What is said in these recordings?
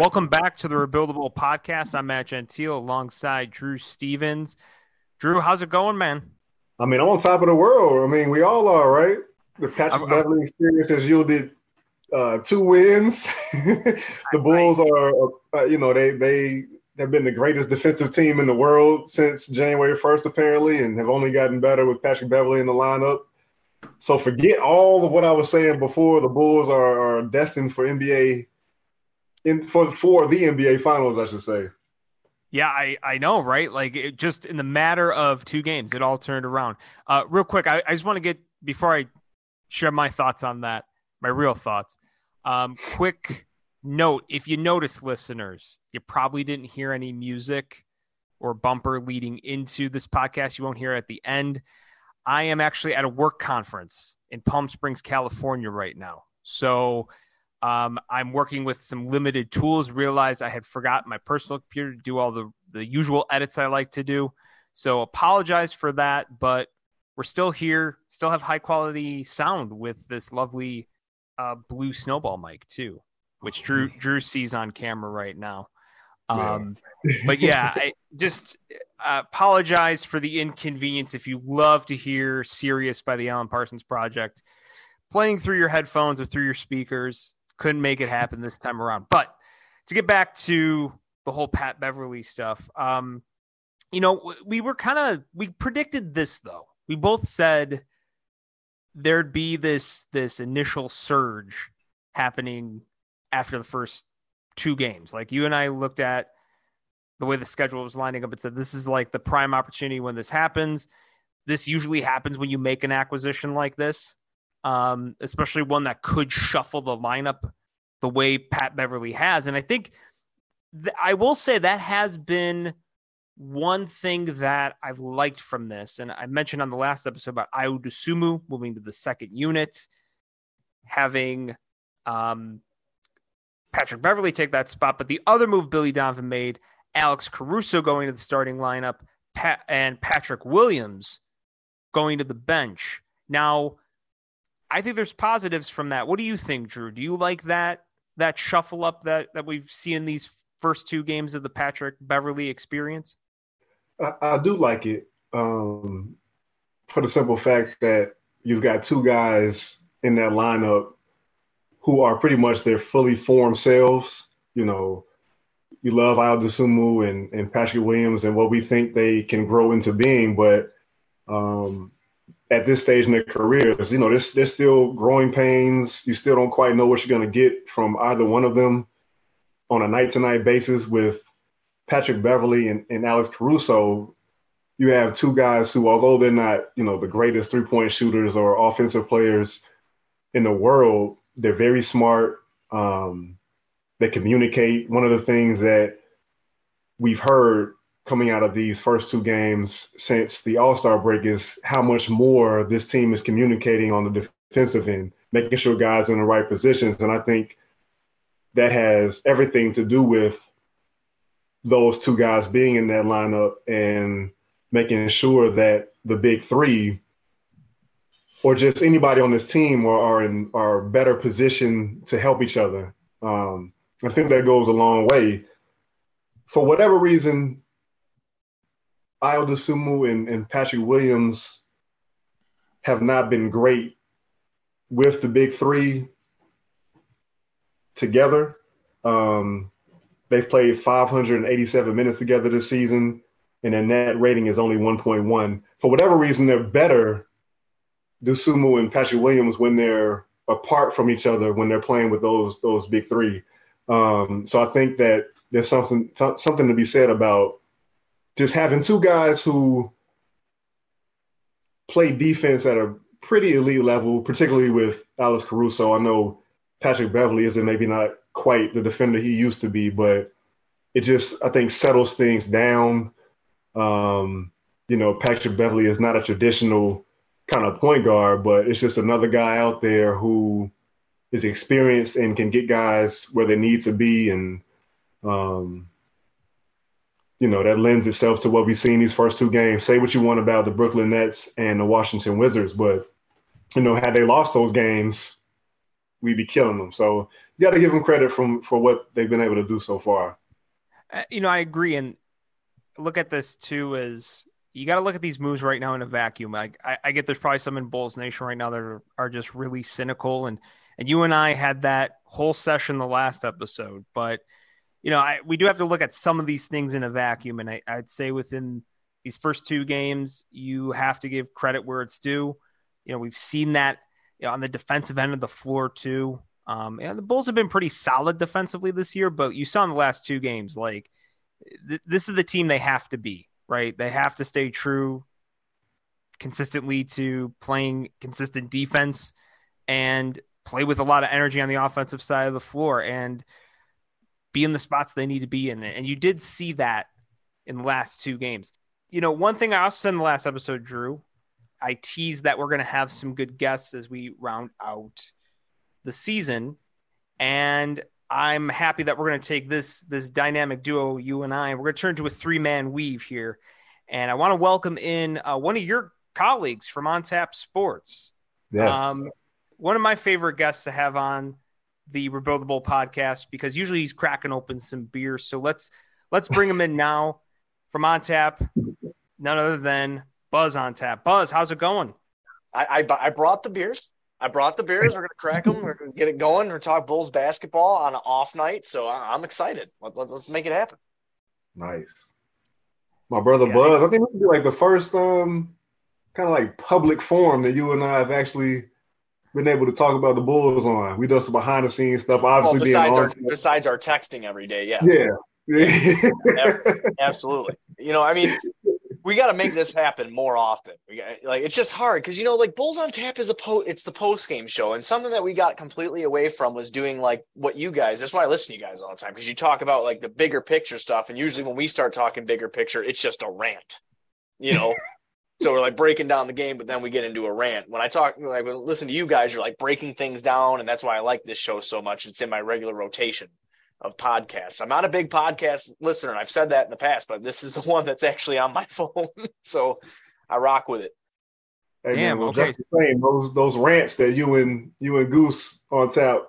Welcome back to the Rebuildable Podcast. I'm Matt Gentile alongside Drew Stevens. Drew, how's it going, man? I mean, I'm on top of the world. I mean, we all are, right? The Patrick Beverley experience has yielded uh, two wins. the Bulls are, uh, you know, they they have been the greatest defensive team in the world since January 1st, apparently, and have only gotten better with Patrick Beverley in the lineup. So forget all of what I was saying before. The Bulls are, are destined for NBA in for for the NBA Finals, I should say. Yeah, I, I know, right? Like it just in the matter of two games, it all turned around. Uh, real quick, I, I just want to get before I share my thoughts on that, my real thoughts. Um, quick note: if you notice, listeners, you probably didn't hear any music or bumper leading into this podcast. You won't hear it at the end. I am actually at a work conference in Palm Springs, California, right now. So um, I'm working with some limited tools. Realized I had forgotten my personal computer to do all the, the usual edits I like to do. So apologize for that, but we're still here, still have high quality sound with this lovely uh, blue snowball mic too, which Drew Drew sees on camera right now. Um, but yeah, I just uh, apologize for the inconvenience. If you love to hear "Sirius" by the Alan Parsons Project, playing through your headphones or through your speakers, couldn't make it happen this time around. But to get back to the whole Pat Beverley stuff, um, you know, we were kind of we predicted this though. We both said there'd be this this initial surge happening after the first two games. Like you and I looked at the way the schedule was lining up and said this is like the prime opportunity when this happens. This usually happens when you make an acquisition like this um, especially one that could shuffle the lineup the way Pat Beverley has. And I think th- I will say that has been one thing that I've liked from this. And I mentioned on the last episode about Ayo Dosunmu moving to the second unit, having um, Patrick Beverley take that spot. But the other move Billy Donovan made, Alex Caruso going to the starting lineup, Pat- and Patrick Williams going to the bench. Now, I think there's positives from that. What do you think, Drew? Do you like that that shuffle up that that we've seen in these first two games of the Patrick Beverley experience? I, I do like it um, for the simple fact that you've got two guys in that lineup who are pretty much their fully formed selves. You know, you love Dosunmu and, and Patrick Williams and what we think they can grow into being, but um, at this stage in their careers, you know, there's, there's still growing pains. You still don't quite know what you're going to get from either one of them on a night to night basis with Patrick Beverley and, and Alex Caruso. You have two guys who, although they're not, you know, the greatest three point shooters or offensive players in the world, they're very smart. Um, they communicate. One of the things that we've heard coming out of these first two games since the All Star break is how much more this team is communicating on the defensive end, making sure guys are in the right positions. And I think that has everything to do with those two guys being in that lineup and making sure that the big three or just anybody on this team are, are in are better positioned to help each other. Um, I think that goes a long way. For whatever reason, Ayo Dosunmu and, and Patrick Williams have not been great with the big three together. Um, they've played 587 minutes together this season, and their net rating is only 1.1. For whatever reason, they're better, Dosunmu and Patrick Williams, when they're apart from each other, when they're playing with those those big three. Um, so I think that there's something something to be said about just having two guys who play defense at a pretty elite level, particularly with Alex Caruso. I know Patrick Beverley isn't maybe not quite the defender he used to be, but it just I think settles things down. Um, you know, Patrick Beverley is not a traditional kind of point guard, but it's just another guy out there who is experienced and can get guys where they need to be and um, you know, that lends itself to what we've seen these first two games. Say what you want about the Brooklyn Nets and the Washington Wizards, but you know, had they lost those games, we'd be killing them. So you got to give them credit from for what they've been able to do so far. Uh, you know, I agree, and look at this too is you got to look at these moves right now in a vacuum. Like I, I get there's probably some in Bulls Nation right now that are, are just really cynical, and and you and I had that whole session the last episode, but you know, I, we do have to look at some of these things in a vacuum, and I, I'd say within these first two games, you have to give credit where it's due. You know, we've seen that you know, on the defensive end of the floor too. Um, and the Bulls have been pretty solid defensively this year, but you saw in the last two games, like th- this is the team they have to be, right? They have to stay true consistently to playing consistent defense and play with a lot of energy on the offensive side of the floor and be in the spots they need to be in. And you did see that in the last two games. You know, one thing I also said in the last episode, Drew, I teased that we're going to have some good guests as we round out the season, and I'm happy that we're going to take this this dynamic duo, you and I, and we're going to turn to a three man weave here. And I want to welcome in uh, one of your colleagues from On Tap Sports. Yes. Um, one of my favorite guests to have on the Rebuildable podcast because usually he's cracking open some beer. So let's let's bring him in now from On Tap, none other than Buzz on tap. Buzz, how's it going? I, I, I brought the beers. I brought the beers. We're gonna crack them. We're gonna get it going. We're talk Bulls basketball on an off night. So I, am excited. Let, us let's make it happen. Nice. My brother yeah, Buzz. I think this will be like the first um kind of like public forum that you and I have actually been able to talk about the Bulls on. We done some behind the scenes stuff. Obviously, besides our besides our texting every day. Yeah. Yeah. yeah. Absolutely. You know, I mean, we got to make this happen more often. We got, like it's just hard because you know, like Bulls on Tap is a po. It's the post game show, and something that we got completely away from was doing like what you guys. That's why I listen to you guys all the time because you talk about like the bigger picture stuff, and usually when we start talking bigger picture, it's just a rant. You know. So we're like breaking down the game, but then we get into a rant. When I talk, like when I listen to you guys, you're like breaking things down, and that's why I like this show so much. It's in my regular rotation of podcasts. I'm not a big podcast listener. and I've said that in the past, but this is the one that's actually on my phone. so I rock with it. Hey, Damn, man, well, okay. just saying, those those rants that you and you and Goose on tap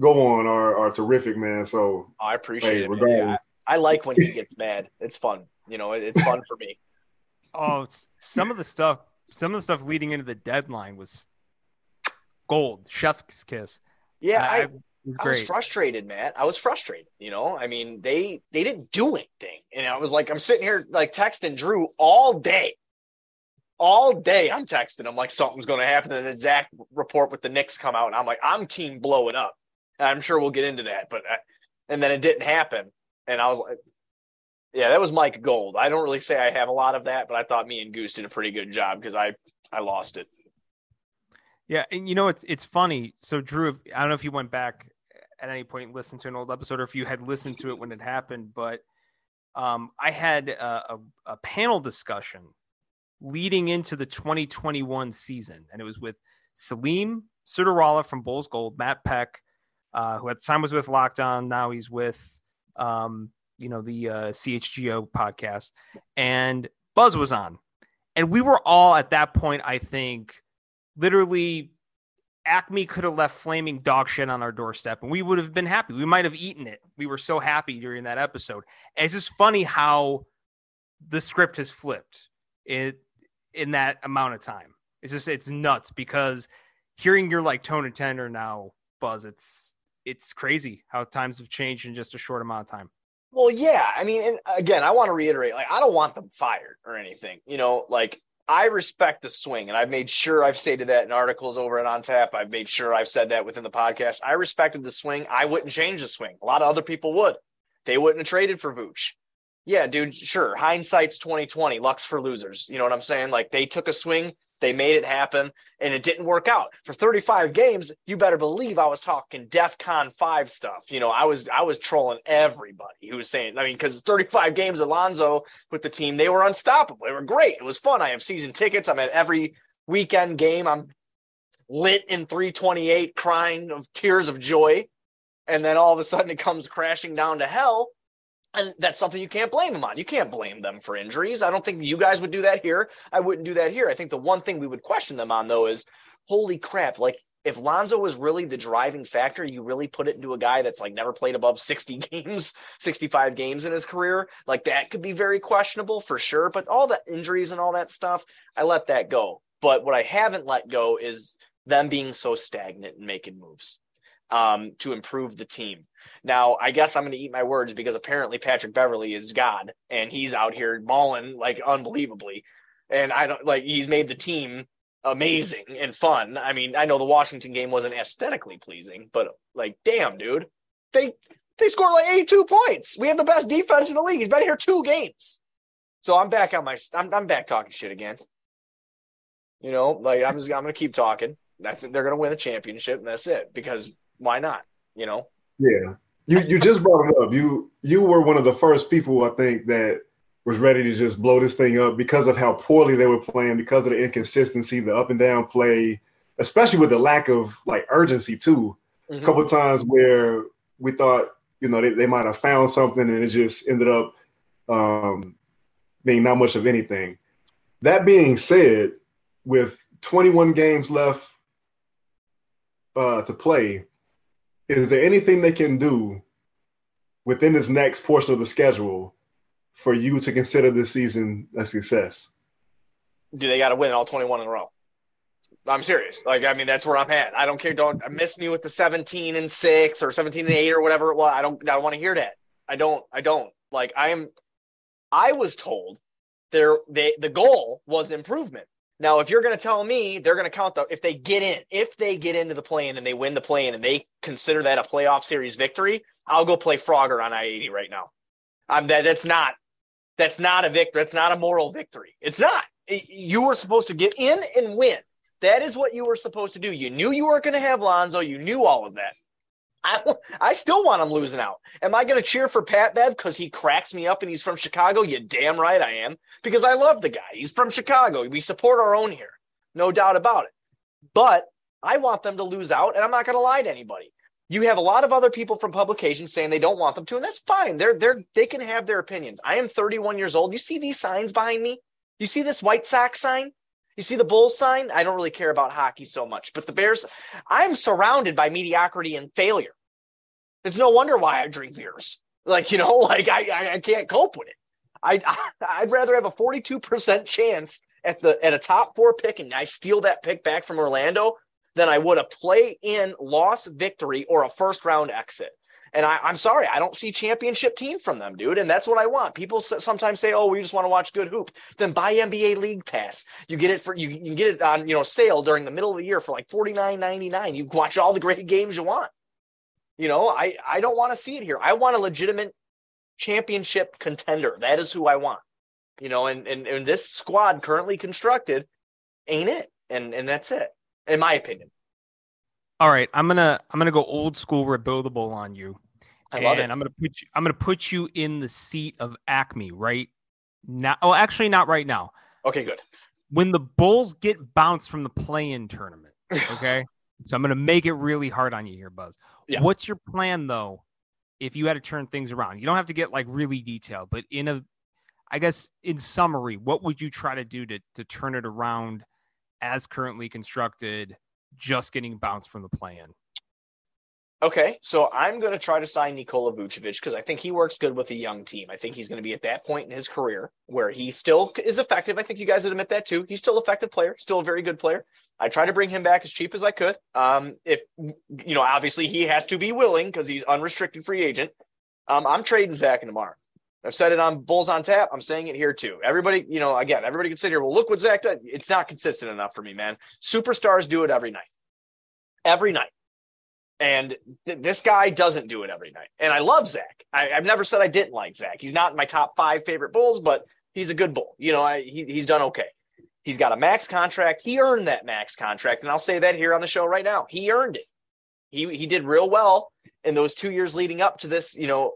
go on are, are terrific, man. So oh, I appreciate hey, it. Yeah, I, I, like when he gets mad. It's fun. You know, it, it's fun for me. Oh, some of the stuff, some of the stuff leading into the deadline was gold. Chef's kiss. Yeah, I, I I was frustrated, man. I was frustrated. You know, I mean, they they didn't do anything, and I was like, I'm sitting here like texting Drew all day, all day. I'm texting. I'm like, something's going to happen, and then Zach report with the Knicks come out, and I'm like, I'm team blowing up. And I'm sure we'll get into that, but I, uh, and then it didn't happen, and I was like, yeah, that was Mike Gold. I don't really say I have a lot of that, but I thought me and Goose did a pretty good job because I I lost it. Yeah, and you know it's it's funny. So Drew, I don't know if you went back at any point listened to an old episode or if you had listened to it when it happened, but um, I had a, a, a, panel discussion leading into the 2021 season, and it was with Salim Sudarwala from Bulls Gold, Matt Peck, uh, who at the time was with Locked On, now he's with um, you know the uh, CHGO podcast, and Buzz was on, and we were all at that point, I think, literally Acme could have left flaming dog shit on our doorstep and we would have been happy. We might have eaten it. We were so happy during that episode. And it's just funny how the script has flipped it in that amount of time. It's just it's nuts because hearing your like tone and tenor now, Buzz, it's it's crazy how times have changed in just a short amount of time. Well, yeah. I mean, and again, I want to reiterate, like, I don't want them fired or anything. You know, like I respect the swing, and I've made sure I've stated that in articles over and on tap. I've made sure I've said that within the podcast. I respected the swing. I wouldn't change the swing. A lot of other people would. They wouldn't have traded for Vooch. Yeah, dude, sure. Hindsight's 2020, lucks for losers. You know what I'm saying? Like they took a swing, they made it happen and it didn't work out. For 35 games, you better believe I was talking DEF CON 5 stuff. You know, I was I was trolling everybody who was saying, I mean, because 35 games Alonzo with the team, they were unstoppable. They were great. It was fun. I have season tickets. I'm at every weekend game. I'm lit in 328, crying of tears of joy. And then all of a sudden it comes crashing down to hell and that's something you can't blame them on. You can't blame them for injuries. I don't think you guys would do that here. I wouldn't do that here. I think the one thing we would question them on though is holy crap, like if Lonzo was really the driving factor, you really put it into a guy that's like never played above 60 games, 65 games in his career, like that could be very questionable for sure. But all the injuries and all that stuff, I let that go. But what I haven't let go is them being so stagnant and making moves um, to improve the team. Now, I guess I'm going to eat my words because apparently Patrick Beverley is God and he's out here mauling like unbelievably. And I don't like he's made the team amazing and fun. I mean, I know the Washington game wasn't aesthetically pleasing, but like, damn, dude, they they scored like 82 points. We have the best defense in the league. He's been here two games. So I'm back on my I'm I'm back talking shit again. You know, like I'm just I'm gonna keep talking. I think they're gonna win the championship, and that's it. Because why not? You know? Yeah. You you just brought it up. You you were one of the first people I think that was ready to just blow this thing up because of how poorly they were playing, because of the inconsistency, the up and down play, especially with the lack of like urgency too. Mm-hmm. A couple of times where we thought, you know, they, they might have found something and it just ended up um, being not much of anything. That being said, with 21 games left uh, to play, is there anything they can do within this next portion of the schedule for you to consider this season a success? Do they got to win all 21 in a row? I'm serious. Like, I mean, that's where I'm at. I don't care. Don't miss me with the 17 and six or 17 and eight or whatever it was. I don't, I don't want to hear that. I don't, I don't like, I am, I was told there, they, the goal was improvement. Now, if you're going to tell me they're going to count the, if they get in, if they get into the play in and they win the play in and they consider that a playoff series victory, I'll go play Frogger on I 80 right now. I'm that, that's not, that's not a victory. That's not a moral victory. It's not. You were supposed to get in and win. That is what you were supposed to do. You knew you weren't going to have Lonzo. You knew all of that. I, I still want him losing out. Am I going to cheer for Pat Bev because he cracks me up and he's from Chicago? You damn right I am because I love the guy. He's from Chicago. We support our own here, no doubt about it. But I want them to lose out, and I'm not going to lie to anybody. You have a lot of other people from publications saying they don't want them to, and that's fine. They're they're they can have their opinions. I am 31 years old. You see these signs behind me? You see this White Sox sign? You see the Bulls sign? I don't really care about hockey so much, but the Bears, I'm surrounded by mediocrity and failure. It's no wonder why I drink beers. Like, you know, like I, I, I can't cope with it. I, I'd rather have a 42% chance at the at a top four pick and I steal that pick back from Orlando than I would a play in loss victory or a first round exit. And I, I'm sorry, I don't see championship team from them, dude. And that's what I want. People sometimes say, "Oh, we just want to watch good hoop." Then buy NBA League Pass. You get it for you. You get it on you know sale during the middle of the year for like forty nine ninety nine. You watch all the great games you want. You know, I I don't want to see it here. I want a legitimate championship contender. That is who I want. You know, and and, and this squad currently constructed ain't it. And and that's it in my opinion. All right, I'm gonna I'm gonna go old school rebuildable on you. I love and it. I'm gonna put you I'm gonna put you in the seat of Acme right now. Oh, actually, not right now. Okay, good. When the Bulls get bounced from the play-in tournament, okay. So I'm gonna make it really hard on you here, Buzz. Yeah. What's your plan though? If you had to turn things around, you don't have to get like really detailed, but in a, I guess in summary, what would you try to do to to turn it around? as currently constructed, just getting bounced from the plan. Okay, so I'm going to try to sign Nikola Vucevic because I think he works good with a young team. I think he's going to be at that point in his career where he still is effective. I think you guys would admit that too. He's still effective player, still a very good player. I try to bring him back as cheap as I could. Um, if you know, obviously he has to be willing because he's unrestricted free agent. Um, I'm trading Zach and Demar. I've said it on Bulls on Tap. I'm saying it here too. Everybody, you know, again, everybody can sit here. Well, look what Zach did. It's not consistent enough for me, man. Superstars do it every night, every night, and th- this guy doesn't do it every night. And I love Zach. I, have never said I didn't like Zach. He's not my top five favorite Bulls, but he's a good Bull. You know, I, he, he's done okay. He's got a max contract. He earned that max contract, and I'll say that here on the show right now. He earned it. He he did real well in those two years leading up to this, you know,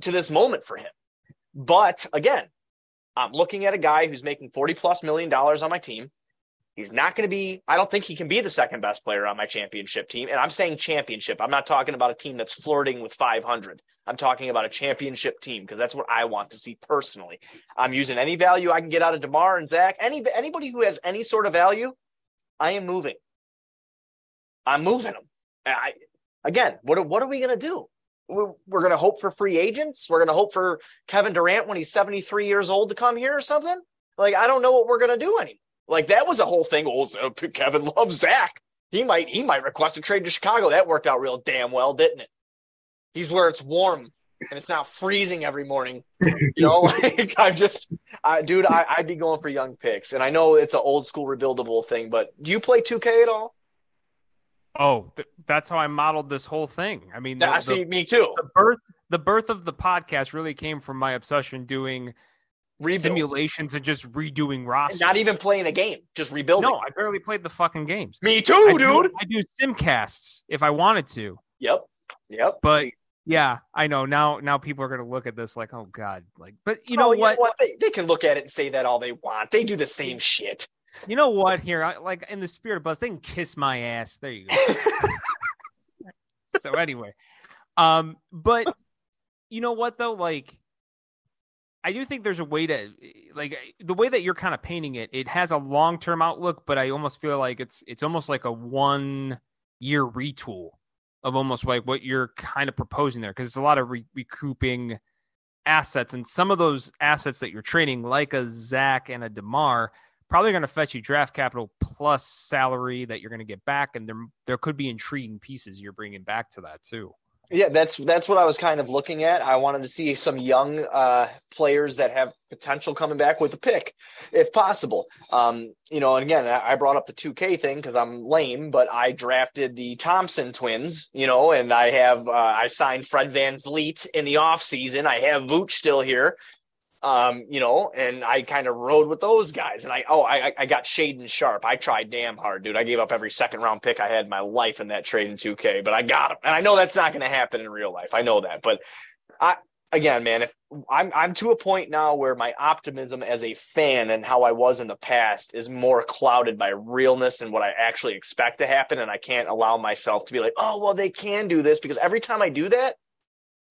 to this moment for him. But again, I'm looking at a guy who's making 40 plus million dollars on my team. He's not going to be, I don't think he can be the second best player on my championship team. And I'm saying championship. I'm not talking about a team that's flirting with 500. I'm talking about a championship team because that's what I want to see personally. I'm using any value I can get out of DeMar and Zach. Any, anybody who has any sort of value, I am moving. I'm moving him. I, again, what what are we gonna do? We're, we're gonna hope for free agents. We're gonna hope for Kevin Durant when he's 73 years old to come here or something. Like I don't know what we're gonna do anymore. Like that was a whole thing. Oh, Kevin loves Zach. He might he might request a trade to Chicago. That worked out real damn well, didn't it? He's where it's warm and it's not freezing every morning. You know, like I just, I, dude, I, I'd be going for young picks, and I know it's an old school rebuildable thing, but do you play 2K at all? Oh, th- that's how I modeled this whole thing. I mean, I see, me too. The birth, the birth of the podcast really came from my obsession doing Rebuilds. simulations and just redoing rosters. not even playing a game, just rebuilding. No, I barely played the fucking games. Me too, I dude. Do, I do simcasts if I wanted to. Yep. Yep. But yeah, I know. Now now people are gonna look at this like, oh god, like but you know, oh, you what? know what? They, they can look at it and say that all they want. They do the same shit. You know what? Here, I, like in the spirit of buzz, they can kiss my ass. There you go. so anyway, um, but you know what though? Like, I do think there's a way to eh, like eh, the way that you're kind of painting it. It has a long term outlook, but I almost feel like it's it's almost like a one year retool of almost like what you're kind of proposing there because it's a lot of re- recouping assets and some of those assets that you're trading like a Zach and a DeMar probably going to fetch you draft capital plus salary that you're going to get back and there there could be intriguing pieces you're bringing back to that too. Yeah, that's that's what I was kind of looking at. I wanted to see some young uh, players that have potential coming back with a pick, if possible. Um, you know, and again, I brought up the 2K thing because I'm lame, but I drafted the Thompson twins, you know, and I have uh, I signed Fred Van VanVleet in the offseason. I have Vooch still here um, you know, and I kind of rode with those guys. And I, oh, I, I got Shaedon Sharpe. I tried damn hard, dude. I gave up every second round pick I had in my life in that trade in 2K, but I got him. And I know that's not going to happen in real life. I know that, but I, again, man, if I'm, I'm to a point now where my optimism as a fan and how I was in the past is more clouded by realness and what I actually expect to happen. And I can't allow myself to be like, oh, well, they can do this because every time I do that,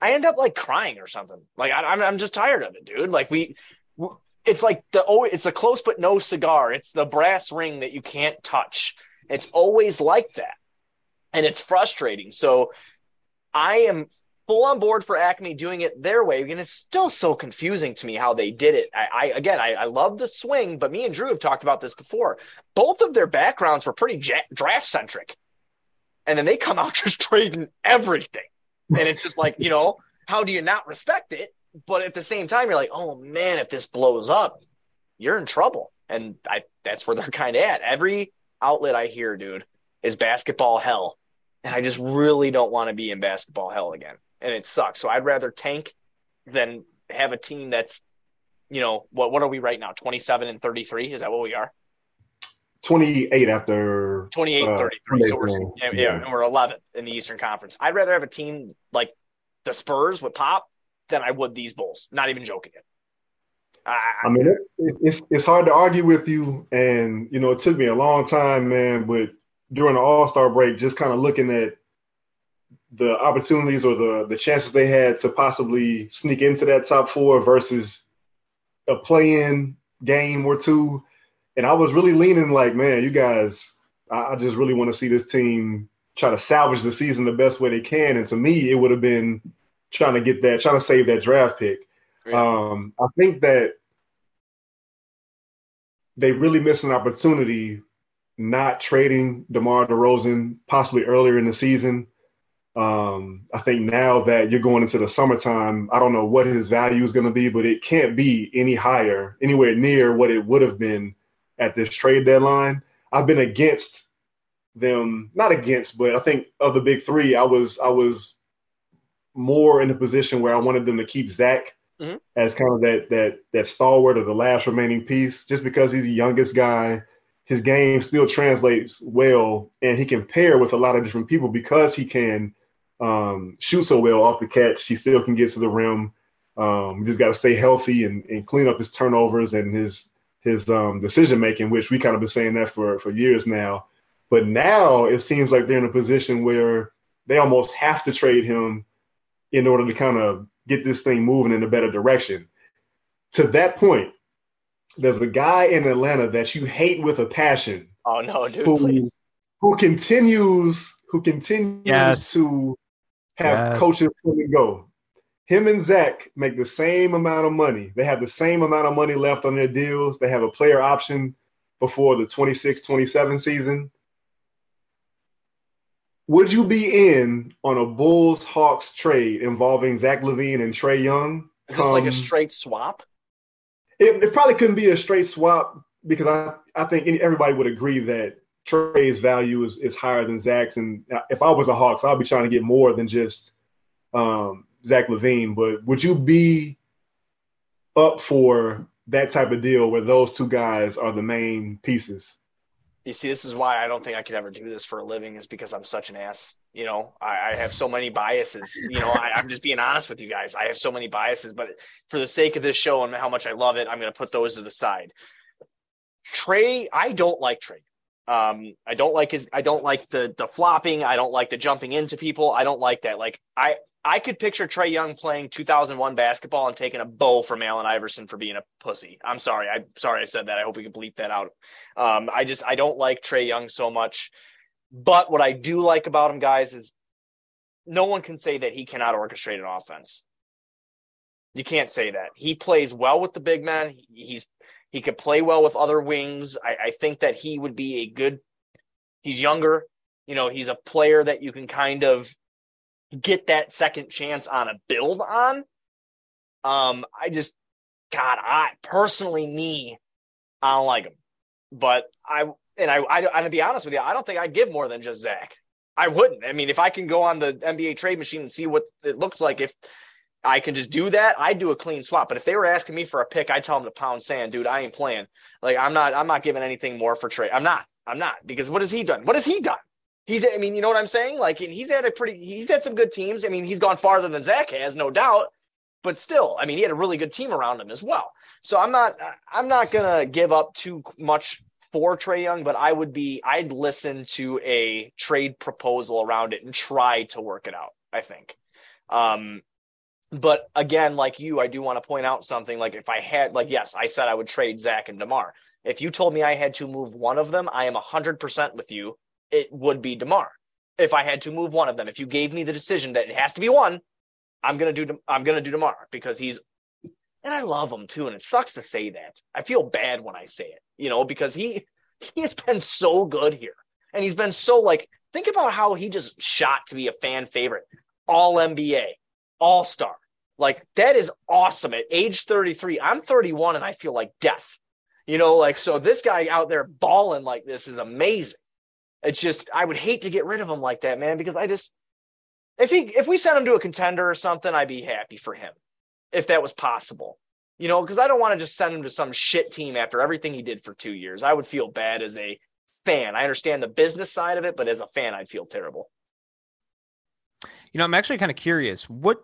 I end up like crying or something. Like I, am I'm just tired of it, dude. Like we, it's like the oh, it's a close but no cigar. It's the brass ring that you can't touch. It's always like that, and it's frustrating. So I am full on board for Acme doing it their way, and it's still so confusing to me how they did it. I, I again, I, I, love the swing, but me and Drew have talked about this before. Both of their backgrounds were pretty ja- draft centric, and then they come out just trading everything and it's just like you know how do you not respect it? But at the same time you're like oh man if this blows up you're in trouble. And I, that's where they're kind of at. Every outlet i hear dude is basketball hell. And i just really don't want to be in basketball hell again. And it sucks. So i'd rather tank than have a team that's you know what what are we right now? 27 and 33 is that what we are? 28 after 28 uh, 33 so we're, yeah, yeah, and we're 11th in the eastern conference. I'd rather have a team like the spurs with pop than i would these bulls. Not even joking. It I, I mean it, it's it's hard to argue with you and you know it took me a long time man but during the all-star break just kind of looking at the opportunities or the the chances they had to possibly sneak into that top four versus a play-in game or two and I was really leaning like, man, you guys, I, I just really want to see this team try to salvage the season the best way they can. And to me, it would have been trying to get that, trying to save that draft pick. Um, I think that they really missed an opportunity not trading DeMar DeRozan possibly earlier in the season. Um, I think now that you're going into the summertime, I don't know what his value is going to be, but it can't be any higher, anywhere near what it would have been at this trade deadline. I've been against them, not against, but I think of the big three, I was I was more in a position where I wanted them to keep Zach mm-hmm. as kind of that that that stalwart of the last remaining piece, just because he's the youngest guy. His game still translates well, and he can pair with a lot of different people because he can um, shoot so well off the catch. He still can get to the rim. Um, just got to stay healthy and, and clean up his turnovers and his his um, decision making, which we kind of been saying that for for years now. But now it seems like they're in a position where they almost have to trade him in order to kind of get this thing moving in a better direction. To that point, there's a guy in Atlanta that you hate with a passion. Oh no, dude! Who, who continues who continues Yes. to have Yes. coaches come and go. Him and Zach make the same amount of money. They have the same amount of money left on their deals. They have a player option before the 26 27 season. Would you be in on a Bulls Hawks trade involving Zach LaVine and Trae Young? Is this like a straight swap? it, it probably couldn't be a straight swap because I, I think any, everybody would agree that Trae's value is, is higher than Zach's. And if I was a Hawks, I'd be trying to get more than just um, Zach LaVine. But would you be up for that type of deal where those two guys are the main pieces? You see, this is why I don't think I could ever do this for a living, is because I'm such an ass. You know, I, I have so many biases. You know, I, I'm just being honest with you guys. I have so many biases, but for the sake of this show and how much I love it, I'm going to put those to the side. Trae, I don't like Trae. Um, I don't like his. I don't like the the flopping. I don't like the jumping into people. I don't like that. Like I, I could picture Trae Young playing 2001 basketball and taking a bow from Allen Iverson for being a pussy. I'm sorry. I'm sorry I said that. I hope we can bleep that out. Um, I just I don't like Trae Young so much. But what I do like about him, guys, is no one can say that he cannot orchestrate an offense. You can't say that. He plays well with the big men. He's he could play well with other wings. I, I think that he would be a good. He's younger. You know, he's a player that you can kind of get that second chance on a build on. Um, I just, God, I personally, me, I don't like him. But I and I, I, I'm to be honest with you, I don't think I'd give more than just Zach. I wouldn't. I mean, if I can go on the NBA trade machine and see what it looks like, if I can just do that, I'd do a clean swap. But if they were asking me for a pick, I'd tell them to pound sand, dude. I ain't playing. Like I'm not. I'm not giving anything more for trade. I'm not. I'm not because what has he done? What has he done? He's. I mean, you know what I'm saying? Like, and he's had a pretty. He's had some good teams. I mean, he's gone farther than Zach has, no doubt. But still, I mean, he had a really good team around him as well. So I'm not. I'm not gonna give up too much for Trae Young, but I would be. I'd listen to a trade proposal around it and try to work it out. I think. Um, but again, like you, I do want to point out something. Like if I had, like, yes, I said I would trade Zach and Demar. If you told me I had to move one of them, I am hundred percent with you. It would be Demar. If I had to move one of them, if you gave me the decision that it has to be one, I'm gonna do. I'm gonna do Demar because he's, and I love him too. And it sucks to say that. I feel bad when I say it, you know, because he he has been so good here, and he's been so like. Think about how he just shot to be a fan favorite, all NBA, all star. Like that is awesome at age 33. I'm 31 and I feel like death. You know, like so this guy out there balling like this is amazing. It's just I would hate to get rid of him like that, man, because I just if he if we sent him to a contender or something, I'd be happy for him. If that was possible. You know, because I don't want to just send him to some shit team after everything he did for two years. I would feel bad as a fan. I understand the business side of it, but as a fan, I'd feel terrible. You know, I'm actually kind of curious. What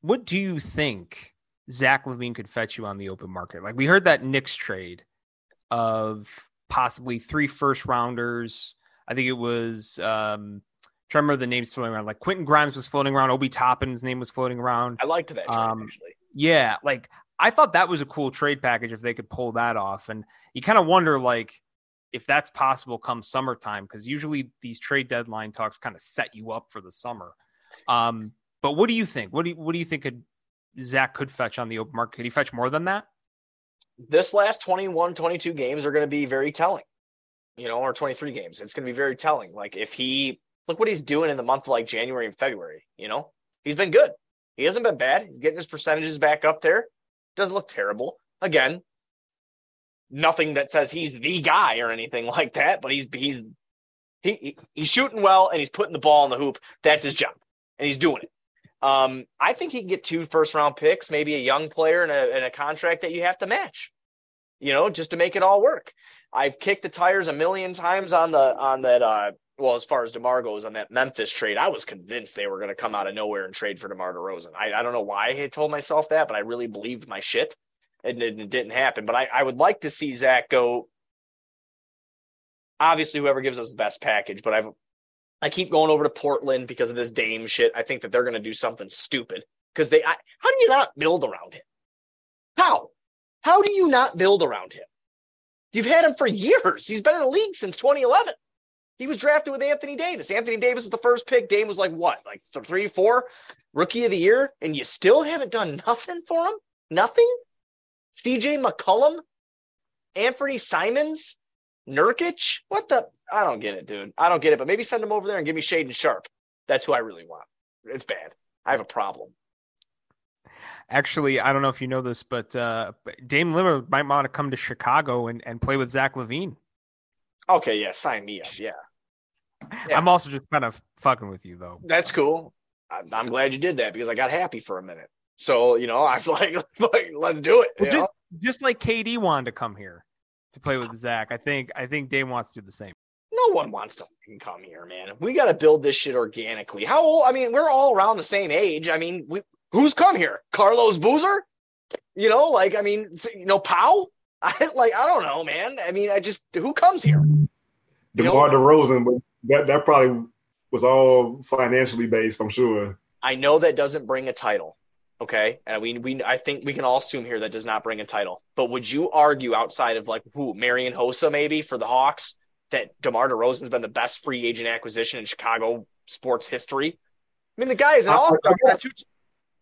what do you think Zach LaVine could fetch you on the open market? Like we heard that Knicks trade of possibly three first rounders. I think it was um trying to remember the names floating around. Like Quentin Grimes was floating around, Obi Toppin's name was floating around. I liked that trade Um, actually. Yeah, like I thought that was a cool trade package if they could pull that off. And you kind of wonder like if that's possible come summertime because usually these trade deadline talks kind of set you up for the summer. Um, but what do you think? What do you, what do you think could Zach could fetch on the open market? Could he fetch more than that? this last 21 22 games are going to be very telling. You know or 23 games. It's going to be very telling. Like if he look what he's doing in the month of like january and february you know? He's been good. He hasn't been bad. He's getting his percentages back up there. Doesn't look terrible. Again nothing that says he's the guy or anything like that but he's he's he, he he's shooting well and he's putting the ball in the hoop. That's his job and he's doing it um, I think he can get two first round picks, maybe a young player and a, and a contract that you have to match, you know, just to make it all work. I've kicked the tires a million times on the on that. Uh, well, as far as Demar goes on that Memphis trade, I was convinced they were going to come out of nowhere and trade for Demar Derozan. I, I don't know why I had told myself that, but I really believed my shit, and it, it didn't happen. But I, I would like to see Zach go. Obviously, whoever gives us the best package, but I've I keep going over to Portland because of this Dame shit. I think that they're going to do something stupid because they. I, how do you not build around him? How? How do you not build around him? You've had him for years. He's been in the league since 2011. He was drafted with Anthony Davis. Anthony Davis was the first pick. Dame was like what, like three, four, rookie of the year, and you still haven't done nothing for him. Nothing. C.J. McCollum, Anthony Simons, Nurkic. What the? I don't get it, dude. I don't get it. But maybe send him over there and give me Shaedon Sharpe. That's who I really want. It's bad. I have a problem. Actually, I don't know if you know this, but uh, Dame Lillard might want to come to Chicago and, and play with Zach LaVine. Okay, yeah, sign me up. Yeah. yeah. I'm also just kind of fucking with you, though. That's cool. I'm glad you did that because I got happy for a minute. So you know, I feel like, like let's do it. Well, just, just like KD wanted to come here to play with Zach, I think I think Dame wants to do the same. No one wants to come here, man. We got to build this shit organically. How old? I mean, we're all around the same age. I mean, we who's come here? Carlos Boozer? You know, like I mean, you know, Powell. I like I don't know, man. I mean, I just who comes here? DeMar DeRozan, but that that probably was all financially based. I'm sure. I know that doesn't bring a title. Okay, and we we I think we can all assume here that does not bring a title. But would you argue outside of like who Marian Hossa maybe for the Hawks that DeMar DeRozan's been the best free agent acquisition in Chicago sports history? I mean, the guy is an all star.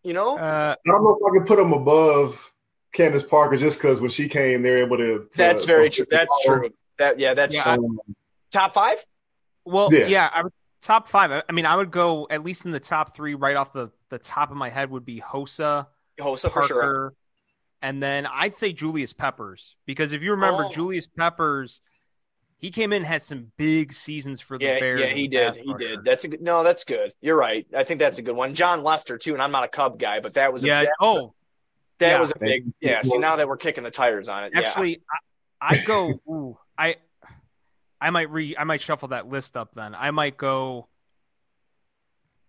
You know, uh, I don't know if I can put him above Candace Parker just because when she came, they're able to. to that's very true. That's true. That yeah, that's yeah, um, top five. Well, yeah, yeah I top five. I mean, I would go at least in the top three. Right off the the top of my head would be Hosa, Hossa Parker, for sure. And then I'd say Julius Peppers because if you remember, oh. Julius Peppers he came in and had some big seasons for the yeah, Bears. Yeah, he did. He did. That's a good. No, that's good. You're right. I think that's a good one. Jon Lester too, and I'm not a Cub guy, but that was yeah. A, that, oh, that yeah. was a big yeah. See, now that we're kicking the tires on it, actually, yeah. I, I go. Ooh, I I might re I might shuffle that list up then. I might go.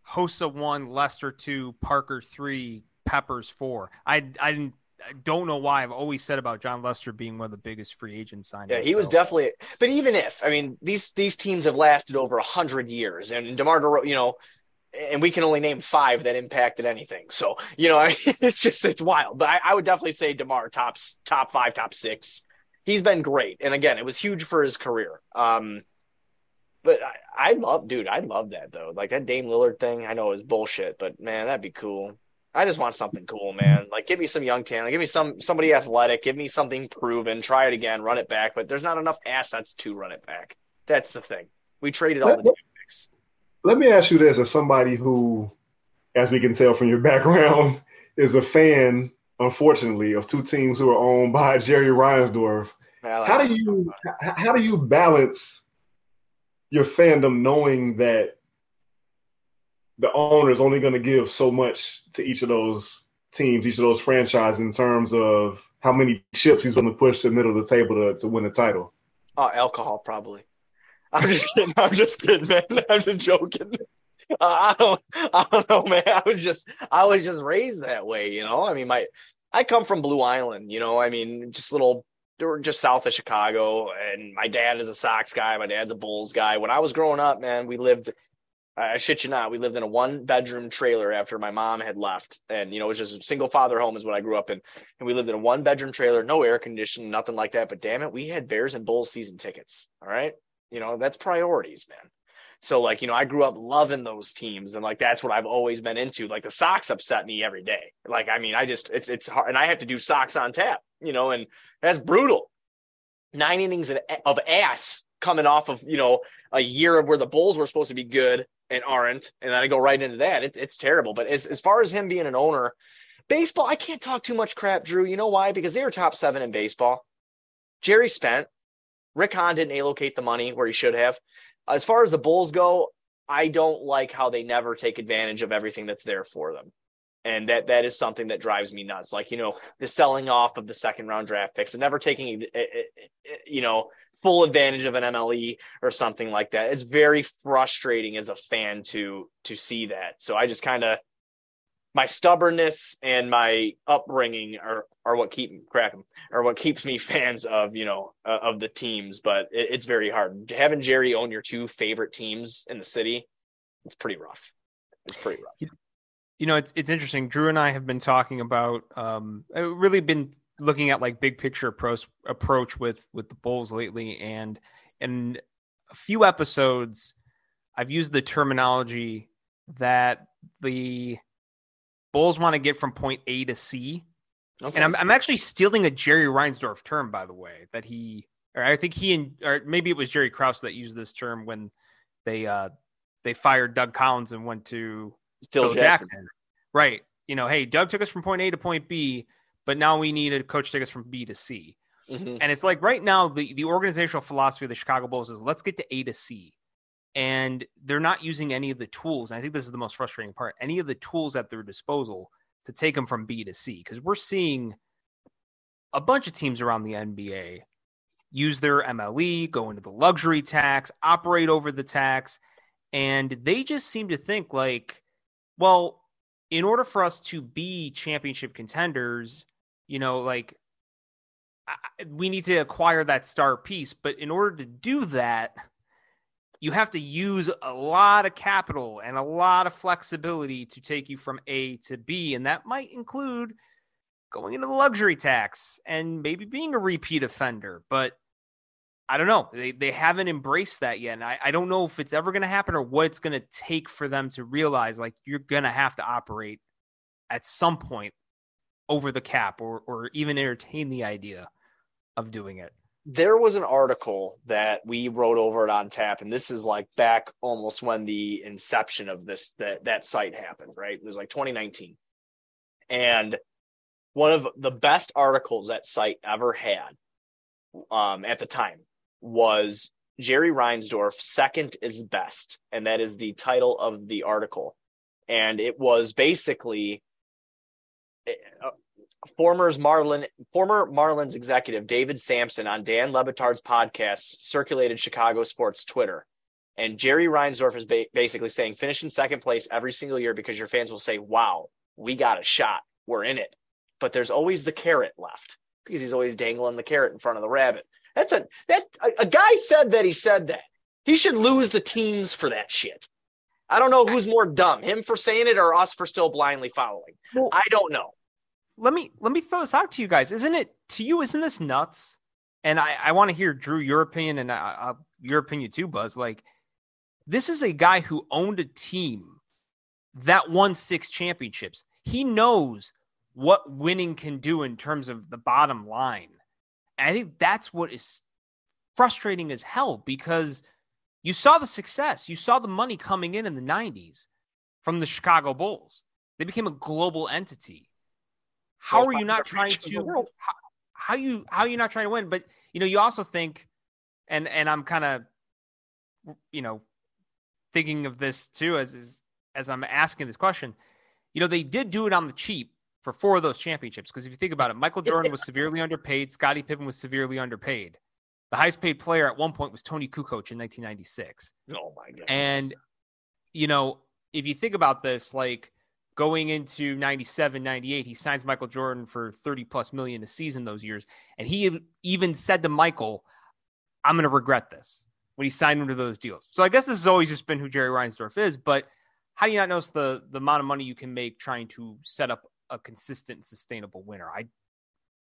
Hossa one, Lester two, Parker three, Peppers four. I I didn't I don't know why I've always said about Jon Lester being one of the biggest free agent signings. Yeah, he so. was definitely. But even if I mean these these teams have lasted over a hundred years, and Demar, DeRozan, you know, and we can only name five that impacted anything. So you know, it's just it's wild. But I, I would definitely say Demar tops top five, top six. He's been great, and again, it was huge for his career. Um, but I, I love, dude, I love that though. Like that Dame Lillard thing. I know it was bullshit, but man, that'd be cool. I just want something cool, man. Like, give me some young talent. Give me some somebody athletic. Give me something proven. Try it again. Run it back. But there's not enough assets to run it back. That's the thing. We traded all let, the picks. Let me ask you this: as somebody who, as we can tell from your background, is a fan, unfortunately, of two teams who are owned by Jerry Reinsdorf. Like how do you how do you balance your fandom knowing that the owner is only going to give so much to each of those teams, each of those franchises in terms of how many chips he's going to push to the middle of the table to, to win a title. Oh, alcohol, probably. I'm just kidding. I'm just kidding, man. I'm just joking. Uh, I don't, I don't know, man. I was just, I was just raised that way, you know. I mean, my, I come from Blue Island, you know. I mean, just little, just south of Chicago, and my dad is a Sox guy. My dad's a Bulls guy. When I was growing up, man, we lived I shit you not. We lived in a one bedroom trailer after my mom had left. And, you know, it was just a single father home is what I grew up in. And we lived in a one bedroom trailer, no air conditioning, nothing like that. But damn it, we had Bears and Bulls season tickets. All right. You know, that's priorities, man. So, like, you know, I grew up loving those teams. And, like, that's what I've always been into. Like, the Sox upset me every day. Like, I mean, I just, it's, it's hard. And I have to do Sox on tap, you know, and that's brutal. Nine innings of ass coming off of, you know, a year of where the Bulls were supposed to be good and aren't, and then I go right into that. It, it's terrible. But as, as far as him being an owner, baseball, I can't talk too much crap, Drew. You know why? Because they were top seven in baseball. Jerry spent. Rick Hahn didn't allocate the money where he should have. As far as the Bulls go, I don't like how they never take advantage of everything that's there for them. And that that is something that drives me nuts. Like, you know, the selling off of the second round draft picks and never taking, eh, eh, eh, you know, full advantage of an MLE or something like that. It's very frustrating as a fan to to see that. So I just kind of my stubbornness and my upbringing are are what keep cracking or what keeps me fans of you know uh, of the teams. But it, it's very hard having Jerry own your two favorite teams in the city. It's pretty rough. It's pretty rough. You know, it's it's interesting. Drew and I have been talking about um, really been looking at like big picture approach approach with with the Bulls lately, and in a few episodes, I've used the terminology that the Bulls want to get from point A to C. Okay. And I'm, I'm actually stealing a Jerry Reinsdorf term, by the way, that he, or I think he and, or maybe it was Jerry Krause that used this term when they, uh, they fired Doug Collins and went to Phil, Phil Jackson. Jackson. Right. You know, hey, Doug took us from point A to point B, but now we need a coach to take us from B to C. Mm-hmm. And it's like right now, the, the organizational philosophy of the Chicago Bulls is let's get to A to C. And they're not using any of the tools. And I think this is the most frustrating part any of the tools at their disposal to take them from B to C. Because we're seeing a bunch of teams around the NBA use their MLE, go into the luxury tax, operate over the tax. And they just seem to think like, well, in order for us to be championship contenders, you know, like we need to acquire that star piece. But in order to do that, you have to use a lot of capital and a lot of flexibility to take you from A to B. And that might include going into the luxury tax and maybe being a repeat offender. But I don't know. They, they haven't embraced that yet. And I, I don't know if it's ever going to happen or what it's going to take for them to realize like you're going to have to operate at some point over the cap or, or even entertain the idea of doing it. There was an article that we wrote over it on tap, and this is like back almost when the inception of this that that site happened, right? It was like 2019. And one of the best articles that site ever had um, at the time was Jerry Reinsdorf, second is best. And that is the title of the article. And it was basically uh, former Marlin former Marlins executive David Samson on Dan Le Batard's podcast circulated Chicago sports Twitter. And Jerry Reinsdorf is ba- basically saying finish in second place every single year because your fans will say, "Wow, we got a shot. We're in it." But there's always the carrot left because he's always dangling the carrot in front of the rabbit. That's a that a, a guy said that he said that. He should lose the teams for that shit. I don't know who's more dumb, him for saying it or us for still blindly following. Well, I don't know let me let me throw this out to you guys. Isn't it to you? Isn't this nuts? And I, I want to hear Drew your opinion and uh, uh, your opinion too, Buzz. Like this is a guy who owned a team that won six championships. He knows what winning can do in terms of the bottom line. I think that's what is frustrating as hell because you saw the success, you saw the money coming in in the 90s from the Chicago Bulls. They became a global entity how are you not trying to how, how you how are you not trying to win? But you know, you also think, and and I'm kind of, you know, thinking of this too as as as I'm asking this question. You know, they did do it on the cheap for four of those championships. Because if you think about it, Michael Jordan was severely underpaid. Scottie Pippen was severely underpaid. The highest paid player at one point was Toni Kukoc in 1996. Oh my god! And you know, if you think about this, like going into 97 98 he signs michael jordan for 30 plus million a season those years and he even said to michael i'm going to regret this when he signed into those deals so i guess this has always just been who jerry reinsdorf is but how do you not notice the the amount of money you can make trying to set up a consistent sustainable winner i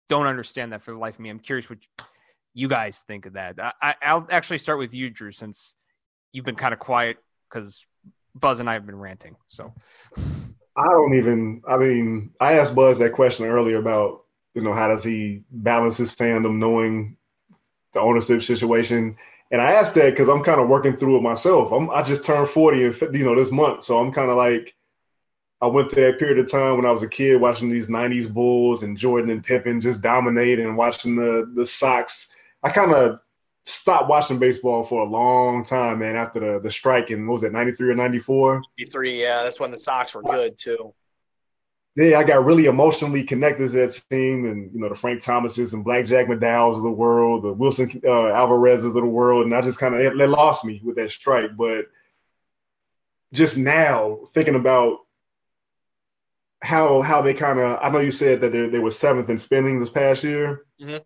don't understand that for the life of me i'm curious what you guys think of that I, i'll actually start with you drew since you've been kind of quiet because buzz and i have been ranting so I don't even. I mean, I asked Buzz that question earlier about you know how does he balance his fandom knowing the ownership situation, and I asked that because I'm kind of working through it myself. I'm I just turned 40 and you know this month, so I'm kind of like I went through that period of time when I was a kid watching these 90s Bulls and Jordan and Pippen just dominate and watching the the Sox. I kind of stopped watching baseball for a long time, man. After the the strike in what was it, ninety three or ninety four? Ninety three, yeah. That's when the Sox were good too. Yeah, I got really emotionally connected to that team, and you know the Frank Thomases and Black Jack McDowell's of the world, the Wilson uh, Alvarez's of the world, and I just kind of it, it lost me with that strike. But just now thinking about how how they kind of I know you said that they, they were seventh in spending this past year. Mm-hmm.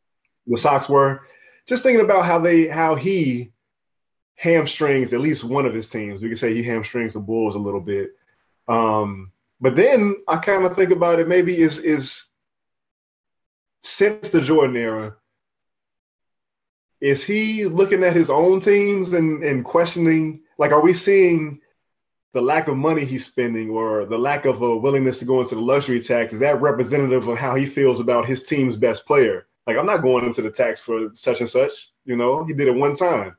The Sox were just thinking about how they how he hamstrings at least one of his teams. We can say he hamstrings the Bulls a little bit. Um, but then I kind of think about it. Maybe is is since the Jordan era, is he looking at his own teams and, and questioning like are we seeing the lack of money he's spending or the lack of a willingness to go into the luxury tax is that representative of how he feels about his team's best player? Like i'm not going into the tax for such and such you know? He did it one time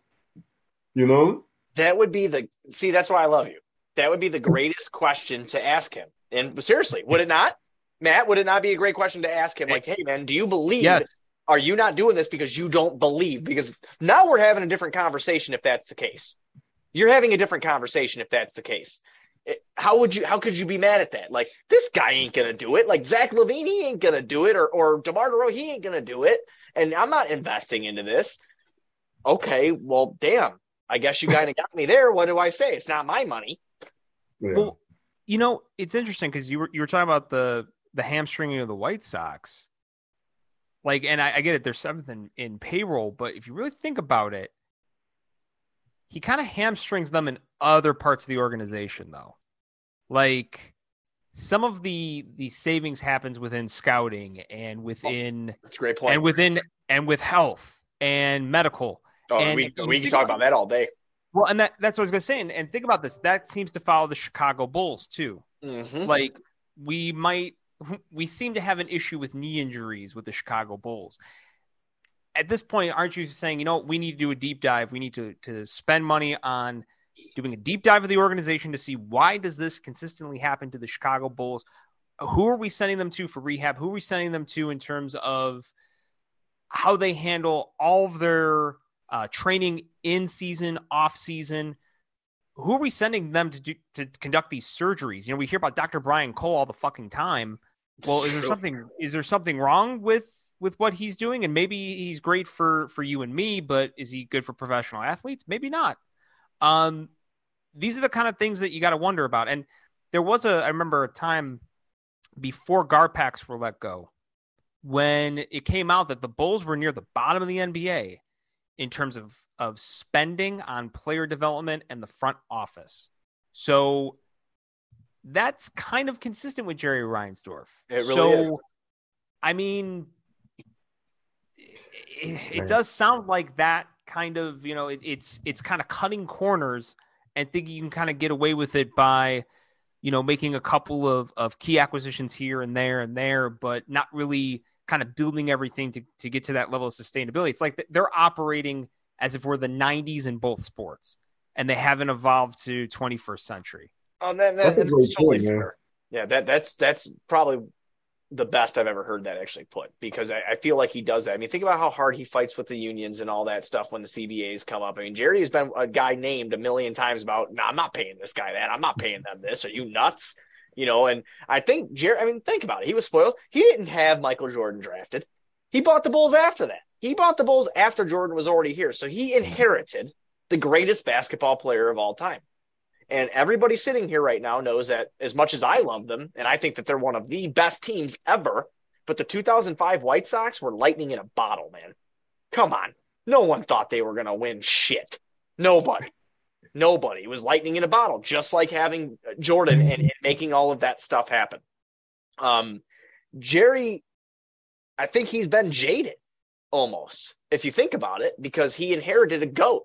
you know? That would be the see that's why i love you. That would be the greatest question to ask him. And seriously would it not? Matt would it not be a great question to ask him? Like hey man do you believe Yes. are you not doing this because you don't believe? Because now we're having a different conversation if that's the case you're having a different conversation if that's the case. How would you how could you be mad at that? Like this guy ain't gonna do it. Like zach LaVine he ain't gonna do it or or demar DeRozan, he ain't gonna do it. And i'm not investing into this. Okay well damn. I guess you kind of got me there. What do i say? It's not my money. Yeah. Well, you know, it's interesting because you were you were talking about the the hamstringing of the White Sox. Like, and I, I get it, they're seventh in, in payroll, but if you really think about it, he kind of hamstrings them in other parts of the organization, though. Like, some of the the savings happens within scouting and within that's a great point and within and with health and medical. oh, and we, we can talk about- about that all day Well, and that that's what I was gonna say. And, and think about this. That seems to follow the Chicago Bulls too. Mhm. like we might we seem to have an issue with knee injuries with the Chicago Bulls. At this point, aren't you saying, you know, we need to do a deep dive. We need to to spend money on doing a deep dive of the organization to see why does this consistently happen to the Chicago Bulls? Who are we sending them to for rehab? Who are we sending them to in terms of how they handle all of their uh, training in season, off season? who are we sending them to do to conduct these surgeries? You know, we hear about Dr. Brian Cole all the fucking time. Well, is there something is there something wrong with with what he's doing? And maybe he's great for for you and me, but is he good for professional athletes? Maybe not. Um, these are the kind of things that you got to wonder about. And there was a I remember a time before Garpax were let go when it came out that the Bulls were near the bottom of the NBA in terms of of spending on player development and the front office. So that's kind of consistent with Jerry Reinsdorf. It really is. so, is. I mean, it, it does sound like that kind of, you know, it, it's it's kind of cutting corners and thinking you can kind of get away with it by, you know, making a couple of, of key acquisitions here and there and there, but not really kind of building everything to, to get to that level of sustainability. It's like they're operating as if we're the 90s in both sports and they haven't evolved to 21st century. Oh, that, That's that, a that's totally point, fair. Yeah, that that's that's probably the best I've ever heard that actually put because I, I feel like he does that. I mean, think about how hard he fights with the unions and all that stuff when the CBAs come up. I mean, Jerry has been a guy named a million times about, no, I'm not paying this guy that. I'm not paying them this. Are you nuts? You know, and I think Jerry, I mean, think about it. He was spoiled. He didn't have Michael Jordan drafted. He bought the Bulls after that. He bought the Bulls after Jordan was already here. So he inherited the greatest basketball player of all time. And everybody sitting here right now knows that as much as I love them, and I think that they're one of the best teams ever, but the 2005 White Sox were lightning in a bottle, man. Come on. No one thought they were going to win shit. Nobody. Nobody. It was lightning in a bottle, just like having Jordan and, and making all of that stuff happen. Um, Jerry, I think he's been jaded almost, if you think about it, because he inherited a goat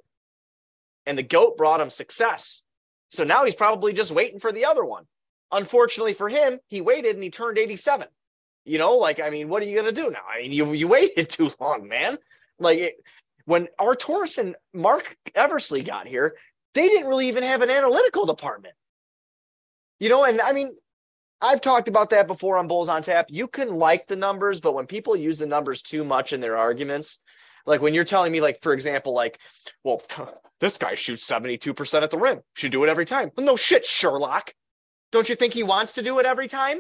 and the goat brought him success. So now he's probably just waiting for the other one. Unfortunately for him, he waited and he turned 87. You know, like, I mean, what are you going to do now? I mean, you, you waited too long, man. Like, it, when Arturas and Marc Eversley got here, they didn't really even have an analytical department. You know, and I mean, I've talked about that before on Bulls on Tap. You can like the numbers, but when people use the numbers too much in their arguments, like when you're telling me, like, for example, like, well, this guy shoots 72% at the rim, should do it every time. Well, no shit, Sherlock. Don't you think he wants to do it every time?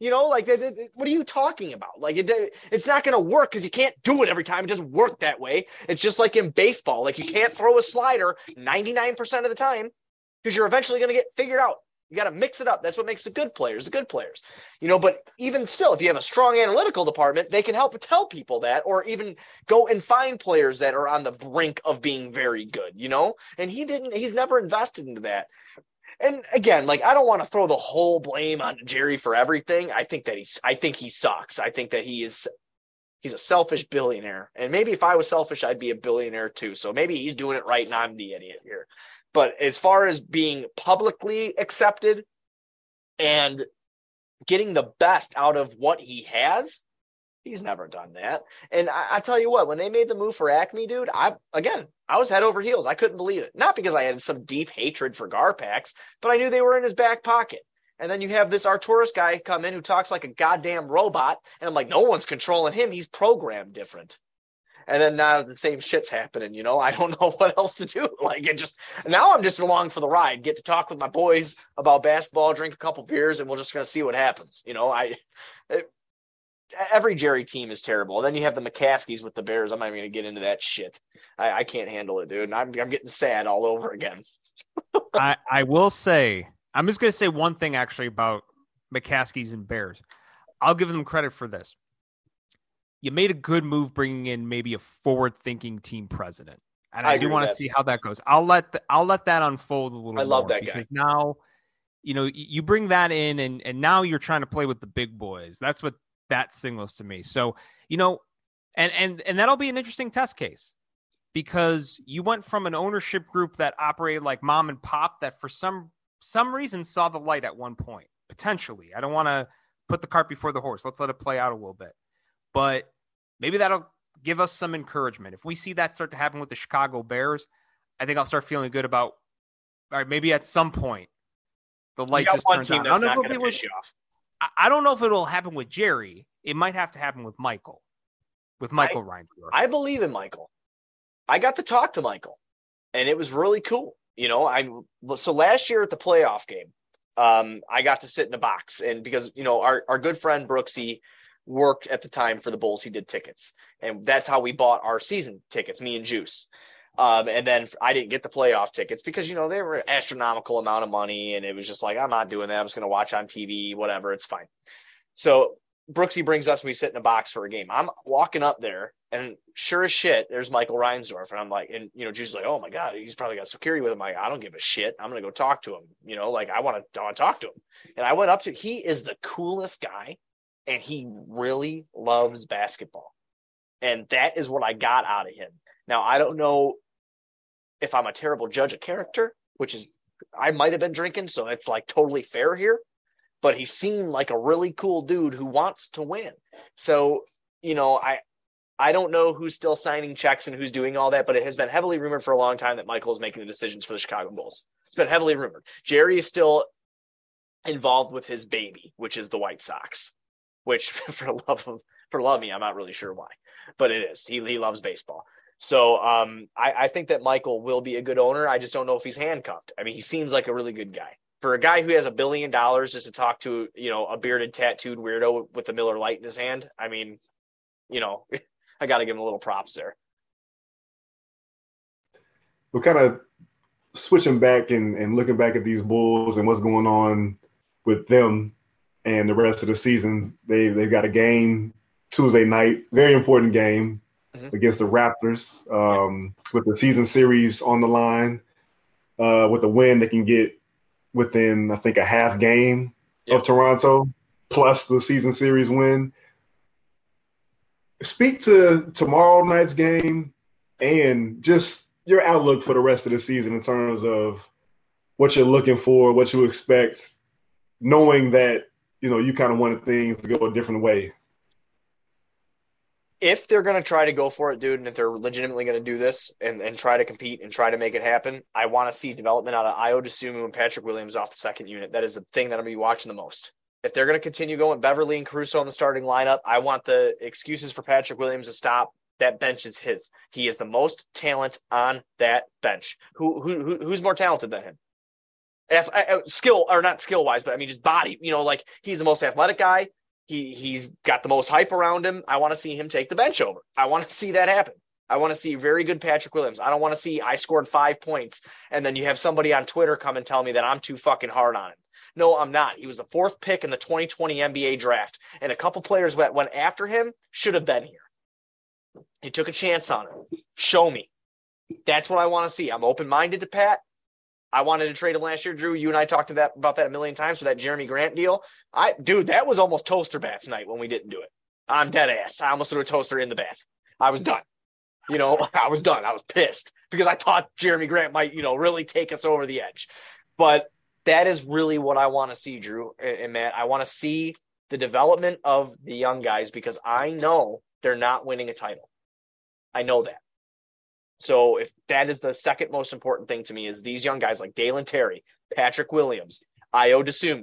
You know, like, what are you talking about? Like, it, it's not going to work because you can't do it every time. It doesn't work that way. It's just like in baseball. Like, you can't throw a slider 99% of the time because you're eventually going to get figured out. You got to mix it up. That's what makes the good players the good players. You know, but even still, if you have a strong analytical department, they can help tell people that or even go and find players that are on the brink of being very good, you know? And he didn't, he's never invested into that. And again, like I don't want to throw the whole blame on Jerry for everything. I think that he's I think he sucks. I think that he is He's a selfish billionaire. And maybe if I was selfish, I'd be a billionaire too. So maybe he's doing it right and I'm the idiot here. But as far as being publicly accepted and getting the best out of what he has, he's never done that. And I, I, tell you what, when they made the move for AKME, dude, I again, I was head over heels. I couldn't believe it. Not because I had some deep hatred for Garpax, but I knew they were in his back pocket. And then you have this Arturas guy come in who talks like a goddamn robot. And I'm like, no one's controlling him. He's programmed different. And then now the same shit's happening, you know. I don't know what else to do. Like it just now I'm just along for the ride. Get to talk with my boys about basketball, drink a couple beers, and we're just gonna see what happens. You know, I it, every Jerry team is terrible. And Then you have the McCaskeys with the Bears. I'm not even gonna get into that shit. I, I can't handle it, dude. And I'm I'm getting sad all over again. I I will say I'm just gonna say one thing actually about McCaskeys and Bears. I'll give them credit for this you made a good move bringing in maybe a forward-thinking team president, and I, I do want to see how that goes. I'll let the, I'll let that unfold a little. I love that because guy. now, you know, you bring that in, and and now you're trying to play with the big boys. That's what that signals to me. So you know, and and and that'll be an interesting test case because you went from an ownership group that operated like mom and pop that for some some reason saw the light at one point potentially. I don't want to put the cart before the horse. Let's let it play out a little bit but maybe that'll give us some encouragement. If we see that start to happen with the Chicago Bears, I think I'll start feeling good about. All right, maybe at some point the light just turns on. I don't know if it was, I don't know if it'll happen with Jerry. It might have to happen with Michael, with Michael I, Reinsdorf. I believe in Michael. I got to talk to Michael, and it was really cool. You know, I so last year at the playoff game, um, I got to sit in a box, and because you know our our good friend Brooksy worked at the time for the Bulls. He did tickets, and that's how we bought our season tickets, me and Juice. Um, and then I didn't get the playoff tickets because you know they were an astronomical amount of money, and it was just like I'm not doing that. I'm just going to watch on TV, whatever. It's fine. So Brooksy brings us. We sit in a box for a game. I'm walking up there, and sure as shit, there's Michael Reinsdorf, and I'm like, and you know, Juice is like, oh my god, he's probably got security with him. Like, I don't give a shit. I'm gonna go talk to him. You know, like I want to talk to him. And I went up to. He is the coolest guy and he really loves basketball. And that is what I got out of him. Now, I don't know if I'm a terrible judge of character, which is, I might have been drinking, so it's like totally fair here, but he seemed like a really cool dude who wants to win. So, you know, I, I don't know who's still signing checks and who's doing all that, but it has been heavily rumored for a long time that Michael is making the decisions for the Chicago Bulls. It's been heavily rumored. Jerry is still involved with his baby, which is the White Sox which for love of for love me, I'm not really sure why, but it is. He he loves baseball. So um, I, I think that Michael will be a good owner. I just don't know if he's handcuffed. I mean, he seems like a really good guy. For a guy who has a billion dollars just to talk to, you know, a bearded, tattooed weirdo with a Miller light in his hand, I mean, you know, I got to give him a little props there. We're kind of switching back and, and looking back at these Bulls and what's going on with them and the rest of the season. They they've got a game Tuesday night, very important game mm-hmm. against the Raptors um, with the season series on the line. Uh, with a win, they can get within I think a half game yep. of Toronto plus the season series win. Speak to tomorrow night's game and just your outlook for the rest of the season in terms of what you're looking for, what you expect, knowing that you know, you kind of wanted things to go a different way. If they're going to try to go for it, dude, and if they're legitimately going to do this and, and try to compete and try to make it happen, I want to see development out of Ayo Dosunmu and Patrick Williams off the second unit. That is the thing that I'm going to be watching the most. If they're going to continue going Beverley and Caruso in the starting lineup, I want the excuses for Patrick Williams to stop. That bench is his. He is the most talent on that bench. Who, who who's more talented than him? Uh, uh, skill or not skill wise, but I mean just body. You know, like he's the most athletic guy. He he's got the most hype around him. I want to see him take the bench over. I want to see that happen. I want to see very good Patrick Williams. I don't want to see I scored five points and then you have somebody on Twitter come and tell me that I'm too fucking hard on him. No, I'm not. He was the fourth pick in the 2020 NBA draft, and a couple players that went after him should have been here. He took a chance on him. Show me. That's what I want to see. I'm open minded to Pat. I wanted to trade him last year, Drew. You and I talked to that about that a million times for that Jerami Grant deal. I dude, that was almost toaster bath night when we didn't do it. I'm dead ass. I almost threw a toaster in the bath. I was done. You know, I was done. I was pissed because I thought Jerami Grant might, you know, really take us over the edge. But that is really what I want to see, Drew and Matt. I want to see the development of the young guys because I know they're not winning a title. I know that. So if that is the second most important thing to me is these young guys like Dalen Terry, Patrick Williams, Ayo Dosunmu,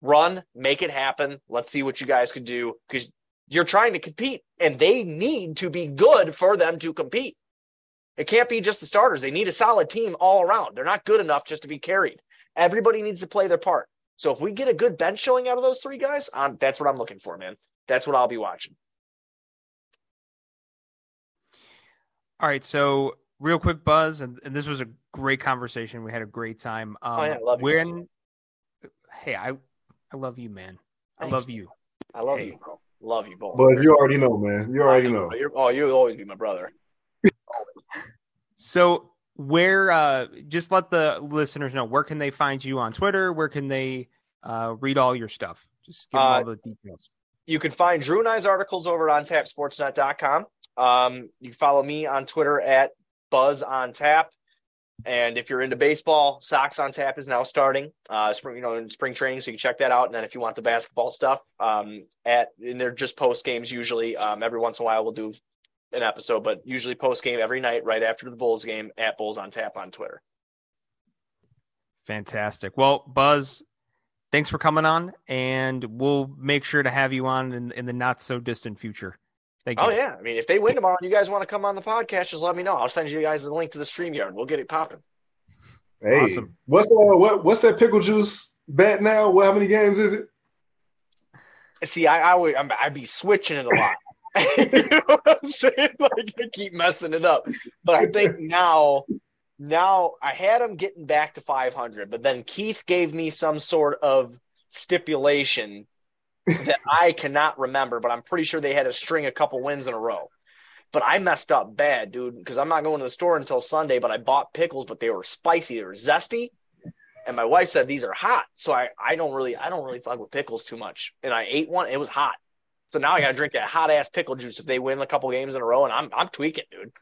run, make it happen. Let's see what you guys can do because you're trying to compete and they need to be good for them to compete. It can't be just the starters. They need a solid team all around. They're not good enough just to be carried. Everybody needs to play their part. So if we get a good bench showing out of those three guys, um, that's what I'm looking for, man. That's what I'll be watching. All right, so real quick, Buzz, and, and this was a great conversation. We had a great time. Um, oh yeah, I love you. When, hey, I I love you, man. I love you. I love hey. you, bro. Love you both. But you already know, man. You already know. You're, oh, you'll always be my brother. so where uh just let the listeners know where can they find you on Twitter? Where can they uh read all your stuff? Just give them uh, all the details. You can find Drew and I's articles over at ontapsportsnet.com. Um, you can follow me on Twitter at Buzz on Tap. And if you're into baseball, Sox on Tap is now starting. Uh, spring, you know, in spring training, so you can check that out. And then if you want the basketball stuff, um, at and they're just post games usually. Um, every once in a while we'll do an episode, but usually post game every night, right after the Bulls game at Bulls on Tap on Twitter. Fantastic. Well, Buzz, thanks for coming on, and we'll make sure to have you on in, in the not so distant future. Thank you. Oh yeah, I mean, if they win tomorrow, and you guys want to come on the podcast, just let me know. I'll send you guys the link to the StreamYard. We'll get it popping. Hey, awesome. what's uh, what what's that pickle juice bet now? What how many games is it? See, I I would I'd be switching it a lot. you know what I'm saying? Like I keep messing it up, but I think now now I had him getting back to 500, but then Keith gave me some sort of stipulation that I cannot remember, but I'm pretty sure they had a string a couple wins in a row. But I messed up bad, dude, because I'm not going to the store until Sunday. But I bought pickles, but they were spicy, they were zesty, and my wife said these are hot. So I I don't really I don't really fuck with pickles too much. And I ate one, it was hot. So now I got to drink that hot ass pickle juice if they win a couple games in a row, and I'm I'm tweaking, dude.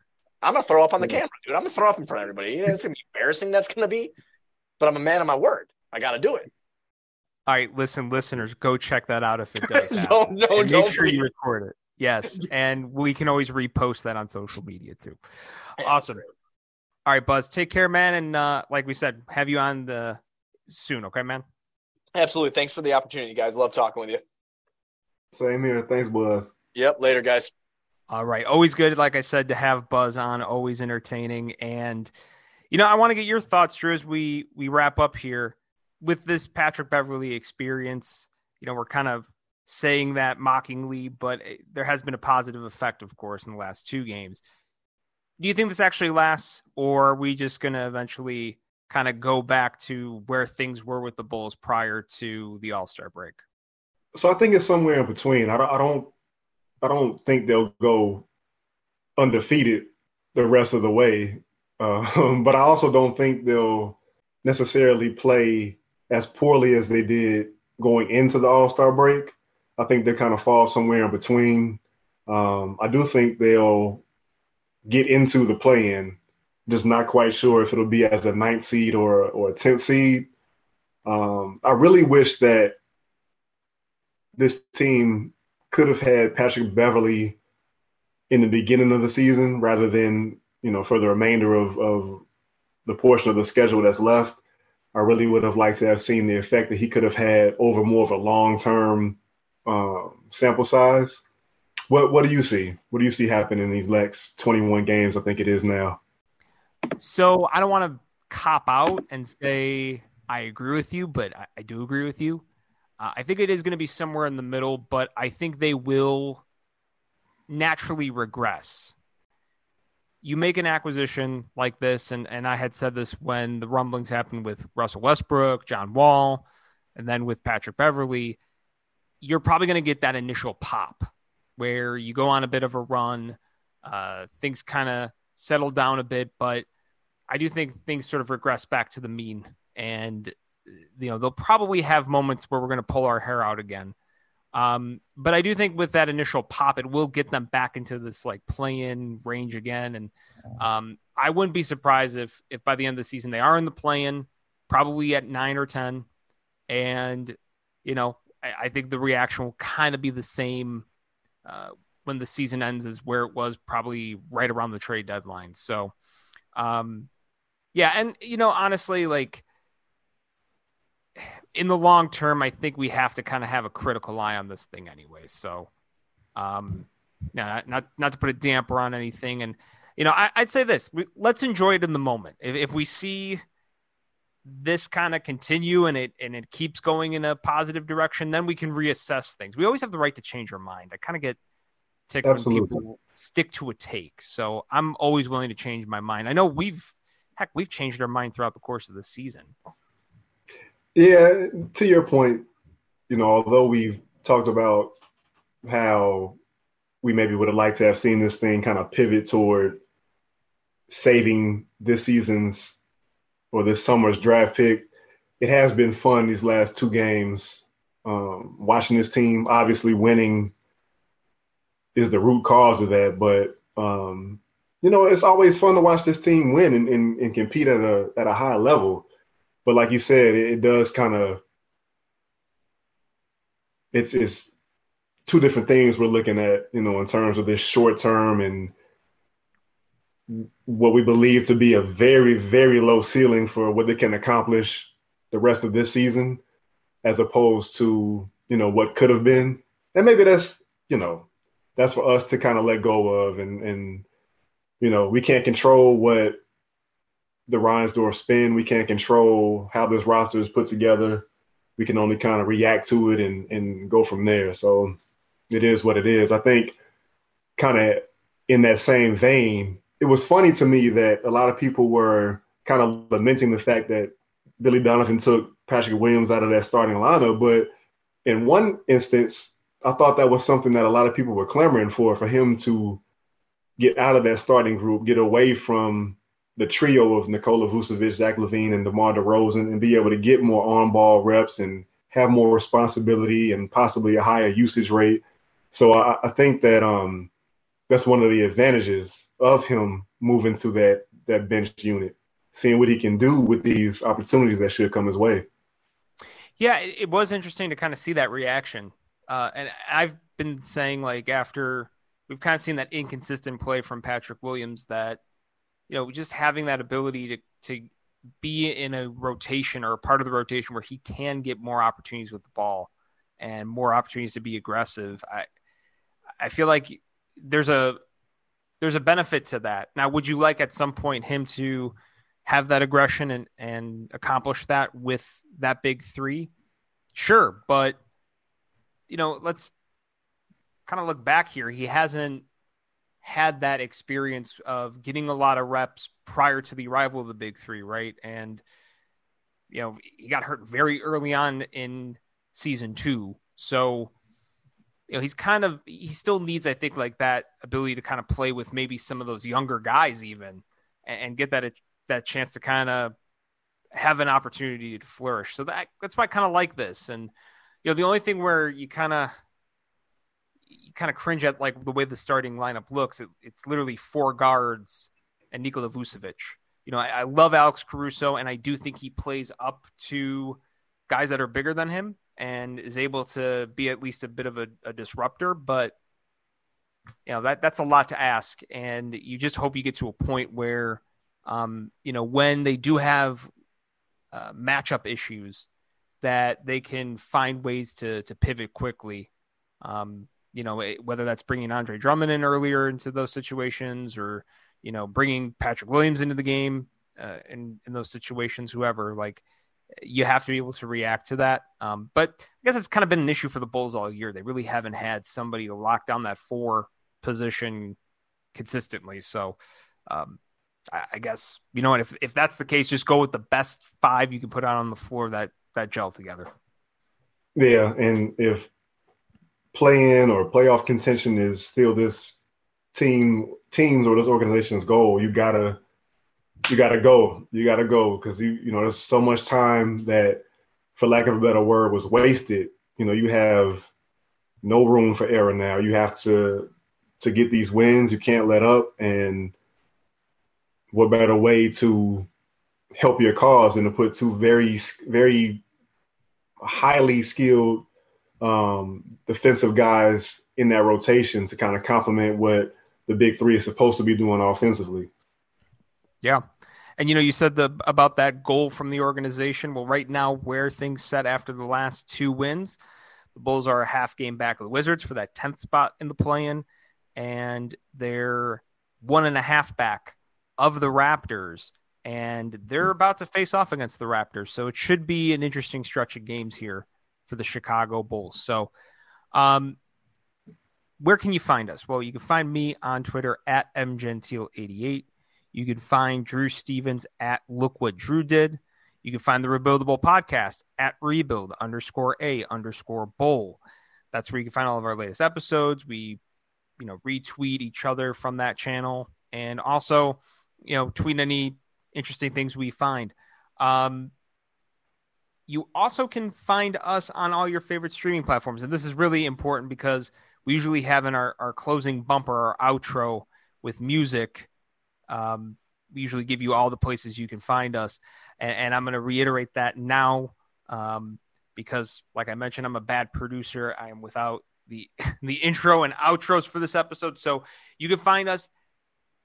I'm gonna throw up on the camera, dude. I'm gonna throw up in front of everybody. You know, it's gonna be embarrassing. That's gonna be, but I'm a man of my word. I got to do it. All right, listen, listeners, go check that out if it does. no, no, and make sure you record it. Yes, and we can always repost that on social media too. Awesome. All right, Buzz, take care, man, and uh, like we said, have you on the soon, okay, man? Absolutely. Thanks for the opportunity, guys. Love talking with you. Same here. Thanks, Buzz. Yep. Later, guys. All right. Always good, like I said, to have Buzz on. Always entertaining, and you know, I want to get your thoughts, Drew, as we we wrap up here with this Patrick Beverley experience, you know, we're kind of saying that mockingly, but there has been a positive effect, of course, in the last two games. Do you think this actually lasts, or are we just going to eventually kind of go back to where things were with the Bulls prior to the All Star break? So I think it's somewhere in between. I don't, I don't, I don't think they'll go undefeated the rest of the way, uh, but I also don't think they'll necessarily play as poorly as they did going into the All Star break. I think they kind of fall somewhere in between. Um, I do think they'll get into the play in. Just not quite sure if it'll be as a ninth seed or or a tenth seed. Um, I really wish that this team could have had Patrick Beverley in the beginning of the season rather than you know for the remainder of, of the portion of the schedule that's left. I really would have liked to have seen the effect that he could have had over more of a long term um, sample size. What what do you see? What do you see happen in these next 21 games? I think it is now. So I don't want to cop out and say I agree with you, but I, I do agree with you. Uh, I think it is going to be somewhere in the middle, but I think they will naturally regress you make an acquisition like this, and, and I had said this when the rumblings happened with Russell Westbrook, John Wall, and then with Patrick Beverley, you're probably going to get that initial pop where you go on a bit of a run, uh, things kind of settle down a bit, but I do think things sort of regress back to the mean. And, you know, they'll probably have moments where we're going to pull our hair out again. Um, but I do think with that initial pop, it will get them back into this like play-in range again. And um, I wouldn't be surprised if if by the end of the season they are in the play-in, probably at nine or ten. And you know, I, I think the reaction will kind of be the same uh, when the season ends as where it was probably right around the trade deadline. So, um, yeah, and you know, honestly, like in the long term, I think we have to kind of have a critical eye on this thing anyway. So, um, not not not to put a damper on anything, and you know, I, would say this: we, let's enjoy it in the moment. If, if we see this kind of continue and it and it keeps going in a positive direction, then we can reassess things. We always have the right to change our mind. I kind of get ticked Absolutely. when people stick to a take. So I'm always willing to change my mind. I know we've heck we've changed our mind throughout the course of the season. Yeah, to your point, you know, although we've talked about how we maybe would have liked to have seen this thing kind of pivot toward saving this season's or this summer's draft pick, it has been fun these last two games. Um, watching this team, obviously winning is the root cause of that, but um, you know, it's always fun to watch this team win and, and, and compete at a at a high level. But like you said, it, it does kind of it's it's two different things we're looking at, you know, in terms of this short term and what we believe to be a very, very low ceiling for what they can accomplish the rest of this season, as opposed to, you know, what could have been. And maybe that's, you know, that's for us to kind of let go of and and you know, we can't control what the Reinsdorf spin. We can't control how this roster is put together. We can only kind of react to it and, and go from there. So it is what it is. I think kind of in that same vein, it was funny to me that a lot of people were kind of lamenting the fact that Billy Donovan took Patrick Williams out of that starting lineup. But in one instance, I thought that was something that a lot of people were clamoring for, for him to get out of that starting group, get away from the trio of Nikola Vucevic, Zach LaVine, and DeMar DeRozan and be able to get more on ball reps and have more responsibility and possibly a higher usage rate. So I, I think that um, that's one of the advantages of him moving to that that bench unit, seeing what he can do with these opportunities that should come his way. Yeah, it, it was interesting to kind of see that reaction. Uh, and I've been saying like after we've kind of seen that inconsistent play from Patrick Williams that you know, just having that ability to to be in a rotation or a part of the rotation where he can get more opportunities with the ball and more opportunities to be aggressive. I I feel like there's a there's a benefit to that. Now, would you like at some point him to have that aggression and and accomplish that with that big three? Sure, but you know, let's kind of look back here. He hasn't had that experience of getting a lot of reps prior to the arrival of the big three, right? And you know, he got hurt very early on in season two. So, you know, he's kind of he still needs, I think, like that ability to kind of play with maybe some of those younger guys even and, and get that that chance to kind of have an opportunity to flourish. So that that's why I kind of like this. And you know, the only thing where you kind of you kind of cringe at like the way the starting lineup looks. It, it's literally four guards and Nikola Vucevic. You know, I, I, love Alex Caruso, and I do think he plays up to guys that are bigger than him and is able to be at least a bit of a, a disruptor. But you know that that's a lot to ask, and you just hope you get to a point where, um, you know, when they do have uh, matchup issues, that they can find ways to to pivot quickly. Um, you know, whether that's bringing Andre Drummond in earlier into those situations or, you know, bringing Patrick Williams into the game uh, in, in those situations, whoever, like, you have to be able to react to that. Um, but I guess it's kind of been an issue for the Bulls all year. They really haven't had somebody to lock down that four position consistently. So, um, I, I guess you know if if that's the case, just go with the best five you can put out on the floor that that gel together. Yeah, and if play-in or playoff contention is still this team teams or this organization's goal, you gotta you gotta go. You gotta go because you you know there's so much time that, for lack of a better word, was wasted. You know, you have no room for error now. You have to to get these wins. You can't let up. And what better way to help your cause than to put two very very highly skilled um, defensive guys in that rotation to kind of complement what the big three is supposed to be doing offensively. Yeah. And you know, you said the about that goal from the organization. Well, right now, where things set after the last two wins, the Bulls are a half game back of the Wizards for that tenth spot in the play-in, and they're one and a half back of the Raptors, and they're about to face off against the Raptors. So it should be an interesting stretch of games here for the Chicago Bulls. So, um, where can you find us? Well, you can find me on Twitter at mgentile88. You can find Drew Stevens at Look What Drew Did. You can find the Rebuildable podcast at rebuild underscore a underscore bowl. That's where you can find all of our latest episodes. We, you know, retweet each other from that channel and also, you know, tweet any interesting things we find. Um, you also can find us on all your favorite streaming platforms. And this is really important because we usually have in our, our closing bumper, our outro with music um, we usually give you all the places you can find us, and, and I'm going to reiterate that now um, because, like I mentioned, I'm a bad producer. I am without the the intro and outros for this episode, so you can find us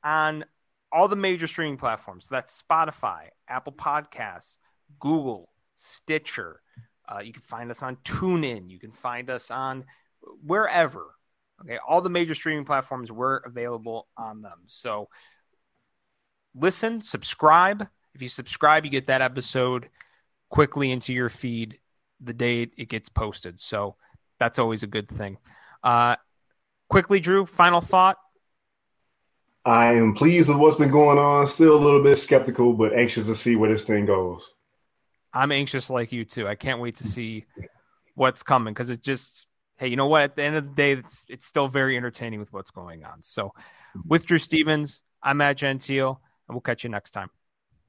on all the major streaming platforms. So that's Spotify, Apple Podcasts, Google, Stitcher. Uh, you can find us on TuneIn. You can find us on wherever. Okay, all the major streaming platforms we're available on them. So listen, subscribe. If you subscribe, you get that episode quickly into your feed the day it gets posted. So that's always a good thing. Uh, quickly, Drew, final thought. I am pleased with what's been going on. Still a little bit skeptical, but anxious to see where this thing goes. I'm anxious like you too. I can't wait to see what's coming because it just, hey, you know what? At the end of the day, it's it's still very entertaining with what's going on. So, with Drew Stevens, I'm Matt Gentile and we'll catch you next time.